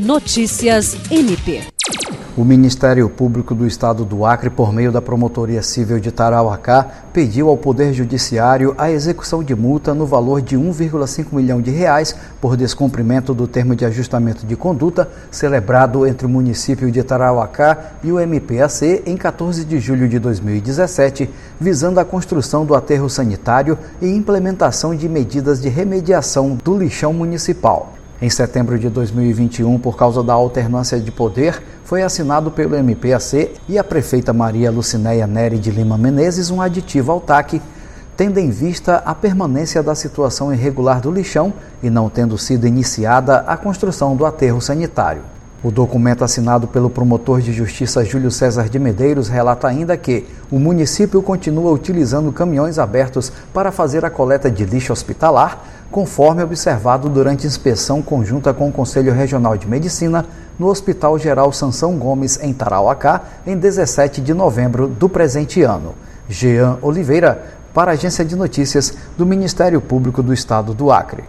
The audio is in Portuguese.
Notícias MP. O Ministério Público do Estado do Acre, por meio da Promotoria Civil de Tarauacá, pediu ao Poder Judiciário a execução de multa no valor de 1,5 milhão de reais por descumprimento do termo de ajustamento de conduta celebrado entre o município de Tarauacá e o MPAC em 14 de julho de 2017, visando a construção do aterro sanitário e implementação de medidas de remediação do lixão municipal. Em setembro de 2021, por causa da alternância de poder, foi assinado pelo MPAC e a prefeita Maria Lucinéia Neri de Lima Menezes um aditivo ao TAC, tendo em vista a permanência da situação irregular do lixão e não tendo sido iniciada a construção do aterro sanitário. O documento assinado pelo promotor de justiça Júlio César de Medeiros relata ainda que o município continua utilizando caminhões abertos para fazer a coleta de lixo hospitalar, conforme observado durante inspeção conjunta com o Conselho Regional de Medicina no Hospital Geral Sansão Gomes, em Tarauacá, em 17 de novembro do presente ano. Jean Oliveira, para a Agência de Notícias do Ministério Público do Estado do Acre.